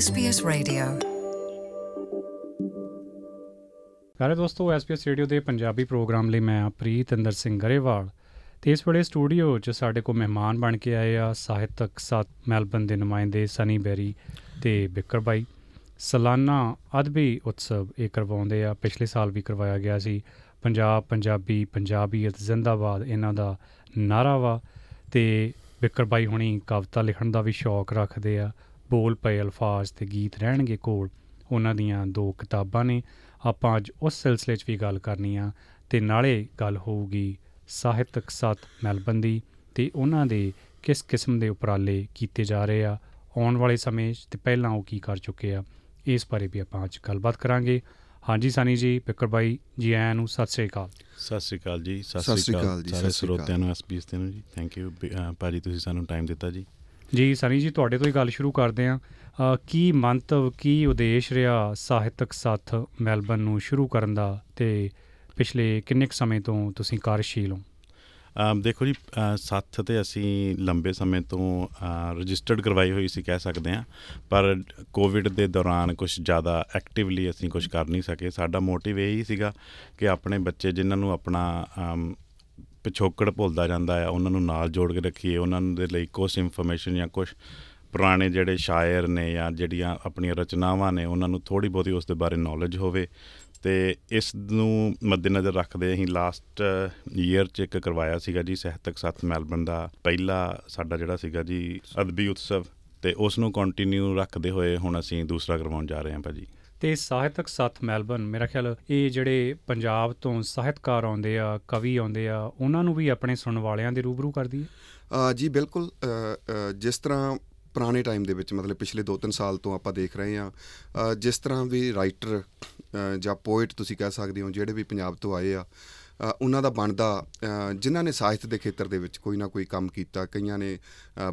SBS Radio. ਸਾਰੇ ਦੋਸਤੋ SPS radio ਦੇ ਪੰਜਾਬੀ ਪ੍ਰੋਗਰਾਮ ਲਈ ਮੈਂ ਪ੍ਰੀਤ ਅੰਦਰ ਸਿੰਘ ਗਰੇਵਾਲ ਤੇ ਇਸ ਵੇਲੇ ਸਟੂਡੀਓ 'ਚ ਸਾਡੇ ਕੋਲ ਮਹਿਮਾਨ ਬਣ ਕੇ ਆਏ ਆ ਸਾਹਿਤਕ ਸਾਥ ਮੈਲਬਨ ਦੇ ਨੁਮਾਇੰਦੇ ਸਨੀ ਬੈਰੀ ਤੇ ਬਿੱਕਰ ਬਾਈ। ਸਾਲਾਨਾ ਅਦਬੀ ਉਤਸਵ ਇਹ ਕਰਵਾਉਂਦੇ ਆ। ਪਿਛਲੇ ਸਾਲ ਵੀ ਕਰਵਾਇਆ ਗਿਆ ਸੀ। ਪੰਜਾਬ, ਪੰਜਾਬੀ, ਪੰਜਾਬੀਅਤ ਜ਼ਿੰਦਾਬਾਦ ਇਹਨਾਂ ਦਾ ਨਾਰਾ ਵਾ ਤੇ ਬਿੱਕਰ ਬਾਈ ਹੁਣੀ ਕਵਿਤਾ ਲਿਖਣ ਦਾ ਵੀ ਸ਼ੌਕ ਰੱਖਦੇ ਆ। ਬੋਲ ਪਏ ਅਲਫਾਜ਼ ਤੇ ਗੀਤ ਰਹਿਣਗੇ ਕੋਲ। ਉਹਨਾਂ ਦੀਆਂ ਦੋ ਕਿਤਾਬਾਂ ਨੇ। ਆਪਾਂ ਅੱਜ ਉਸ ਸਿਲਸਿਲੇ 'ਚ ਵੀ ਗੱਲ ਕਰਨੀ ਆ ਤੇ ਨਾਲੇ ਗੱਲ ਹੋਊਗੀ ਸਾਹਿਤਕ ਸਾਥ ਮੈਲਬਨ ਦੀ ਤੇ ਉਹਨਾਂ ਦੇ ਕਿਸ ਕਿਸਮ ਦੇ ਉਪਰਾਲੇ ਕੀਤੇ ਜਾ ਰਹੇ ਆ ਆਉਣ ਵਾਲੇ ਸਮੇਂ 'ਚ ਤੇ ਪਹਿਲਾਂ ਉਹ ਕੀ ਕਰ ਚੁੱਕੇ ਆ ਇਸ ਬਾਰੇ ਵੀ ਆਪਾਂ ਅੱਜ ਗੱਲਬਾਤ ਕਰਾਂਗੇ। ਹਾਂਜੀ ਸਾਨੀ ਜੀ ਪਿੱਕਰ ਬਾਈ ਜੀ ਆਇਆਂ ਨੂੰ ਸਤਿ ਸ੍ਰੀ ਅਕਾਲ। ਸਤਿ ਸ਼੍ਰੀ ਅਕਾਲ ਜੀ ਸਤਿ ਸ਼੍ਰੀ ਅਕਾਲ ਜੀ, ਸਾਰੇ ਸਤਿ ਸ਼੍ਰੀ ਅਕਾਲ। ਸਰੋਤਿਆਂ ਨੂੰ ਐਸਪੀਐਸ ਦੇ ਨੂੰ ਜੀ। ਥੈਂਕ ਯੂ ਭਾਜੀ ਤੁਸੀਂ ਸਾਨੂੰ ਟਾਈਮ ਦਿੱਤਾ ਜੀ। ਜੀ ਸਨੀ ਜੀ ਤੁਹਾਡੇ ਤੋਂ ਹੀ ਗੱਲ ਸ਼ੁਰੂ ਕਰਦੇ ਹਾਂ। ਅ, ਕੀ ਮੰਤਵ ਕੀ ਉਦੇਸ਼ ਰਿਹਾ ਸਾਹਿਤਕ ਸਾਥ ਮੈਲਬਨ ਨੂੰ ਸ਼ੁਰੂ ਕਰਨ ਦਾ ਤੇ ਪਿਛਲੇ ਕਿੰਨੇ ਕੁ ਸਮੇਂ ਤੋਂ ਤੁਸੀਂ ਕਾਰਜਸ਼ੀਲ ਹੋ? ਅਮ ਦੇਖੋ ਜੀ ਅ, ਸੱਥ ਤੇ ਅਸੀਂ ਲੰਬੇ ਸਮੇਂ ਤੋਂ ਰਜਿਸਟਰਡ ਕਰਵਾਈ ਹੋਈ ਸੀ ਕਹਿ ਸਕਦੇ ਹਾਂ। ਪਰ ਕੋਵਿਡ ਦੇ ਦੌਰਾਨ ਕੁਝ ਜ਼ਿਆਦਾ ਐਕਟਿਵਲੀ ਅਸੀਂ ਕੁਝ ਕਰ ਨਹੀਂ ਸਕੇ। ਸਾਡਾ ਮੋਟਿਵ ਇਹ ਹੀ ਸੀਗਾ ਕਿ ਆਪਣੇ ਬੱਚੇ ਜਿਨ੍ਹਾਂ ਨੂੰ ਆਪਣਾ ਅਮ, ਪਿਛੋਕੜ ਭੁੱਲਦਾ ਜਾਂਦਾ ਹੈ ਉਹਨਾਂ ਨੂੰ ਨਾਲ ਜੋੜ ਕੇ ਰੱਖੀਏ, ਉਹਨਾਂ ਦੇ ਲਈ ਕੁਝ ਇਨਫੋਰਮੇਸ਼ਨ ਜਾਂ ਕੁਝ ਪੁਰਾਣੇ ਜਿਹੜੇ ਸ਼ਾਇਰ ਨੇ ਜਾਂ ਜਿਹੜੀਆਂ ਆਪਣੀਆਂ ਰਚਨਾਵਾਂ ਨੇ, ਉਹਨਾਂ ਨੂੰ ਥੋੜੀ ਬਹੁਤੀ ਉਸ ਦੇ ਬਾਰੇ ਨੌਲੇਜ ਹੋਵੇ। ਤੇ ਇਸ ਨੂੰ ਮੱਦੇਨਜ਼ਰ ਰੱਖਦੇ ਅਸੀਂ ਲਾਸਟ ਈਅਰ ਚ ਇੱਕ ਕਰਵਾਇਆ ਸੀਗਾ ਜੀ ਸਾਹਿਤਕ ਸਾਥ ਮੈਲਬਨ ਦਾ ਪਹਿਲਾ ਸਾਡਾ ਜਿਹੜਾ ਸੀਗਾ ਜੀ ਅਦਬੀ ਉਤਸਵ, ਤੇ ਉਸ ਨੂੰ ਕੰਟੀਨਿਊ ਰੱਖਦੇ ਹੋਏ ਹੁਣ ਅਸੀਂ ਦੂਸਰਾ ਕਰਵਾਉਣ ਜਾ ਰਹੇ ਹਾਂ ਭਾਜੀ। ਤੇ ਸਾਹਿਤਕ ਸਾਥ ਮੈਲਬਨ ਮੇਰਾ ਖਿਆਲ ਇਹ ਜਿਹੜੇ ਪੰਜਾਬ ਤੋਂ ਸਾਹਿਤਕਾਰ ਆਉਂਦੇ ਆ ਕਵੀ ਆਉਂਦੇ ਆ ਉਹਨਾਂ ਨੂੰ ਵੀ ਆਪਣੇ ਸੁਣਨ ਵਾਲਿਆਂ ਦੇ ਰੂਬਰੂ ਕਰਦੀ ਹੈ? ਅ, ਜੀ ਬਿਲਕੁਲ ਅ, ਅ, ਜਿਸ ਤਰ੍ਹਾਂ ਪੁਰਾਣੇ ਟਾਈਮ ਦੇ ਵਿੱਚ ਮਤਲਬ ਪਿਛਲੇ 2-3 ਸਾਲ ਤੋਂ ਆਪਾਂ ਦੇਖ ਰਹੇ ਹਾਂ ਅ, ਜਿਸ ਤਰ੍ਹਾਂ ਵੀ ਰਾਈਟਰ ਜਾਂ ਪੋਇਟ ਤੁਸੀਂ ਕਹਿ ਸਕਦੇ ਹੋ ਜਿਹੜੇ ਵੀ ਪੰਜਾਬ ਤੋਂ ਆਏ ਆ ਅ, ਉਹਨਾਂ ਦਾ ਬਣਦਾ ਅ, ਜਿਨ੍ਹਾਂ ਨੇ ਸਾਹਿਤ ਦੇ ਖੇਤਰ ਦੇ ਵਿੱਚ ਕੋਈ ਨਾ ਕੋਈ ਕੰਮ ਕੀਤਾ ਕਈਆਂ ਨੇ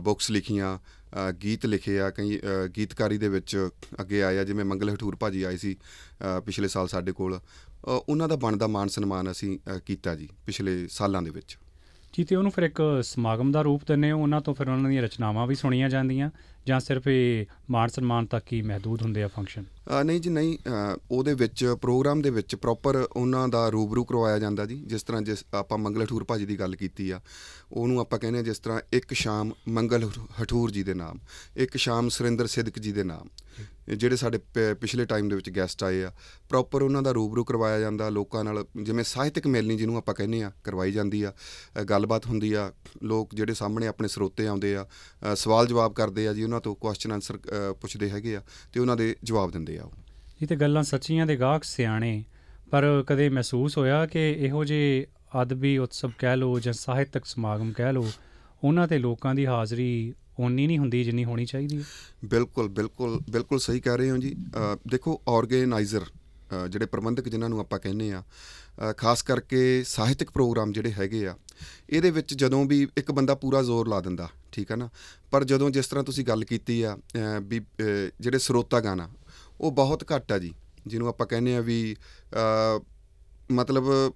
ਬੁੱਕਸ ਲਿਖੀਆਂ ਅ, ਗੀਤ ਲਿਖੇ ਆ ਕਈ ਅ, ਗੀਤਕਾਰੀ ਦੇ ਵਿੱਚ ਅੱਗੇ ਆਏ ਆ ਜਿਵੇਂ ਮੰਗਲ ਹਠੂਰ ਭਾਜੀ ਆਏ ਸੀ ਅ, ਪਿਛਲੇ ਸਾਲ ਸਾਡੇ ਕੋਲ ਅ, ਉਹਨਾਂ ਦਾ ਬਣਦਾ ਮਾਨ ਸਨਮਾਨ ਅਸੀਂ ਅ, ਕੀਤਾ ਜੀ ਪਿਛਲੇ ਸਾਲਾਂ ਦੇ ਵਿੱਚ। ਜੀ ਤੇ ਉਹਨੂੰ ਫਿਰ ਇੱਕ ਸਮਾਗਮ ਦਾ ਰੂਪ ਦਿੰਦੇ ਹੋ ਉਹਨਾਂ ਤੋਂ ਫਿਰ ਉਹਨਾਂ ਦੀਆਂ ਰਚਨਾਵਾਂ ਵੀ ਸੁਣੀਆਂ ਜਾਂਦੀਆਂ ਜਾਂ ਸਿਰਫ ਇਹ ਮਾਨ ਸਨਮਾਨ ਤੱਕ ਹੀ ਮਹਦੂਦ ਹੁੰਦੇ ਆ ਫੰਕਸ਼ਨ ਅ, ਨਹੀਂ ਜੀ ਨਹੀਂ ਅ, ਉਹਦੇ ਵਿੱਚ ਪ੍ਰੋਗਰਾਮ ਦੇ ਵਿੱਚ ਪ੍ਰੋਪਰ ਉਹਨਾਂ ਦਾ ਰੂਬਰੂ ਕਰਵਾਇਆ ਜਾਂਦਾ ਜੀ ਜਿਸ ਤਰ੍ਹਾਂ ਜਿਸ ਆਪਾਂ ਮੰਗਲ ਹਠੂਰ ਭਾਜੀ ਦੀ ਗੱਲ ਕੀਤੀ ਆ। ਉਹਨੂੰ ਆਪਾਂ ਕਹਿੰਦੇ ਆ ਜਿਸ ਤਰ੍ਹਾਂ ਇੱਕ ਸ਼ਾਮ ਮੰਗਲ ਹਠੂ- ਹਠੂਰ ਜੀ ਦੇ ਨਾਮ ਇੱਕ ਸ਼ਾਮ ਸੁਰਿੰਦਰ ਸਿੱਧਕ ਜੀ ਦੇ ਨਾਮ। ਇਹ ਜਿਹੜੇ ਸਾਡੇ ਪ- ਪਿਛਲੇ ਟਾਈਮ ਦੇ ਵਿੱਚ ਗੈਸਟ ਆਏ ਆ ਪ੍ਰੋਪਰ ਉਹਨਾਂ ਦਾ ਰੂਬਰੂ ਕਰਵਾਇਆ ਜਾਂਦਾ ਲੋਕਾਂ ਨਾਲ ਜਿਵੇਂ ਸਾਹਿਤਕ ਮਿਲਣੀ ਜਿਹਨੂੰ ਆਪਾਂ ਕਹਿੰਦੇ ਆ ਕਰਵਾਈ ਜਾਂਦੀ ਆ ਅ, ਗੱਲਬਾਤ ਹੁੰਦੀ ਆ ਲੋਕ ਜਿਹੜੇ ਸਾਹਮਣੇ ਆਪਣੇ ਸਰੋਤੇ ਆਉਂਦੇ ਆ ਅ, ਸਵਾਲ ਜਵਾਬ ਕਰਦੇ ਆ ਜੀ ਉਹਨਾਂ ਤੋਂ ਕੁਐਸਚਨ ਆਨਸਰ ਪੁੱਛਦੇ ਹੈਗੇ ਆ ਤੇ ਉਹਨਾਂ ਦੇ ਜਵਾਬ ਦਿੰਦੇ ਆ ਉਹ। ਇਹ ਤੇ ਗੱਲਾਂ ਸੱਚੀਆਂ ਦੇ ਗਾਹਕ ਸਿਆਣੇ ਪਰ ਕਦੇ ਮਹਿਸੂਸ ਹੋਇਆ ਕਿ ਇਹੋ ਜਿਹੇ ਅਦਬੀ ਉਤਸਵ ਕਹਿ ਲਓ ਜਾਂ ਸਾਹਿਤਕ ਸਮਾਗਮ ਕਹਿ ਲਓ ਉਹਨਾਂ ਤੇ ਲੋਕਾਂ ਦੀ ਹਾਜ਼ਰੀ ਓਨੀ ਨਹੀਂ ਹੁੰਦੀ ਜਿੰਨੀ ਹੋਣੀ ਚਾਹੀਦੀ ਹੈ। ਬਿਲਕੁਲ ਬਿਲਕੁਲ ਬਿਲਕੁਲ ਸਹੀ ਕਹਿ ਰਹੇ ਹੋ ਜੀ। ਅ, ਦੇਖੋ ਆਰਗੇਨਾਈਜ਼ਰ ਅ, ਜਿਹੜੇ ਪ੍ਰਬੰਧਕ ਜਿਨ੍ਹਾਂ ਨੂੰ ਆਪਾਂ ਕਹਿੰਦੇ ਆ ਅ, ਖਾਸ ਕਰਕੇ ਸਾਹਿਤਕ ਪ੍ਰੋਗਰਾਮ ਜਿਹੜੇ ਹੈਗੇ ਆ ਇਹਦੇ ਵਿੱਚ ਜਦੋਂ ਵੀ ਇੱਕ ਬੰਦਾ ਪੂਰਾ ਜ਼ੋਰ ਲਾ ਦਿੰਦਾ ਠੀਕ ਹੈ ਨਾ? ਪਰ ਜਦੋਂ ਜਿਸ ਤਰ੍ਹਾਂ ਤੁਸੀਂ ਗੱਲ ਕੀਤੀ ਆ ਅ, ਵੀ ਅ, ਜਿਹੜੇ ਸਰੋਤਾ ਗਾਣਾ ਉਹ ਬਹੁਤ ਘੱਟ ਆ ਜੀ ਜਿਹਨੂੰ ਆਪਾਂ ਕਹਿੰਦੇ ਆ ਵੀ ਅ, ਮਤਲਬ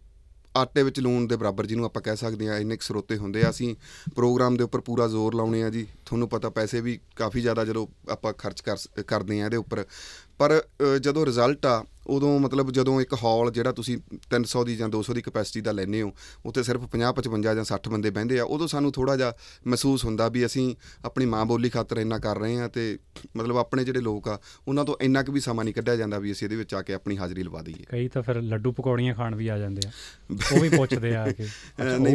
ਆਟੇ ਵਿੱਚ ਲੂਣ ਦੇ ਬਰਾਬਰ ਜਿਹਨੂੰ ਆਪਾਂ ਕਹਿ ਸਕਦੇ ਆ ਇੰਨੇ ਕੁ ਸਰੋਤੇ ਹੁੰਦੇ ਆ। ਅਸੀਂ ਪ੍ਰੋਗਰਾਮ ਦੇ ਉੱਪਰ ਪੂਰਾ ਜ਼ੋਰ ਲਾਉਣੇ ਆ ਜੀ। ਤੁਹਾਨੂੰ ਪਤਾ ਪੈਸੇ ਵੀ ਕਾਫੀ ਜ਼ਿਆਦਾ ਜਦੋਂ ਆਪਾਂ ਖਰਚ ਕਰਦੇ ਆ ਇਹਦੇ ਉੱਪਰ। ਪਰ ਜਦੋਂ ਰਿਜ਼ਲਟ ਆ ਉਦੋਂ ਮਤਲਬ ਜਦੋਂ ਇੱਕ ਹਾਲ ਜਿਹੜਾ ਤੁਸੀਂ 300 ਦੀ ਜਾਂ 200 ਦੀ ਕਪੈਸਿਟੀ ਦਾ ਲੈਨੇ ਹੋ ਉੱਥੇ ਸਿਰਫ 50 55 ਜਾਂ 60 ਬੰਦੇ ਬਹਿੰਦੇ ਆ ਉਦੋਂ ਸਾਨੂੰ ਥੋੜਾ ਜਿਹਾ ਮਹਿਸੂਸ ਹੁੰਦਾ ਵੀ ਅਸੀਂ ਆਪਣੀ ਮਾਂ ਬੋਲੀ ਖਾਤਰ ਇੰਨਾ ਕਰ ਰਹੇ ਆ ਤੇ ਮਤਲਬ ਆਪਣੇ ਜਿਹੜੇ ਲੋਕ ਆ ਉਹਨਾਂ ਤੋਂ ਇੰਨਾ ਕੁ ਵੀ ਸਮਾਂ ਨਹੀਂ ਕੱਢਿਆ ਜਾਂਦਾ ਵੀ ਅਸੀਂ ਇਹਦੇ ਵਿੱਚ ਆ ਕੇ ਆਪਣੀ ਹਾਜ਼ਰੀ ਲਵਾ ਦਈਏ। ਕਈ ਤਾਂ ਫਿਰ ਲੱਡੂ ਪਕੌੜੀਆਂ ਖਾਣ ਵੀ ਆ ਜਾਂਦੇ ਆ। ਉਹ ਵੀ ਪੁੱਛਦੇ ਆ ਕਿ।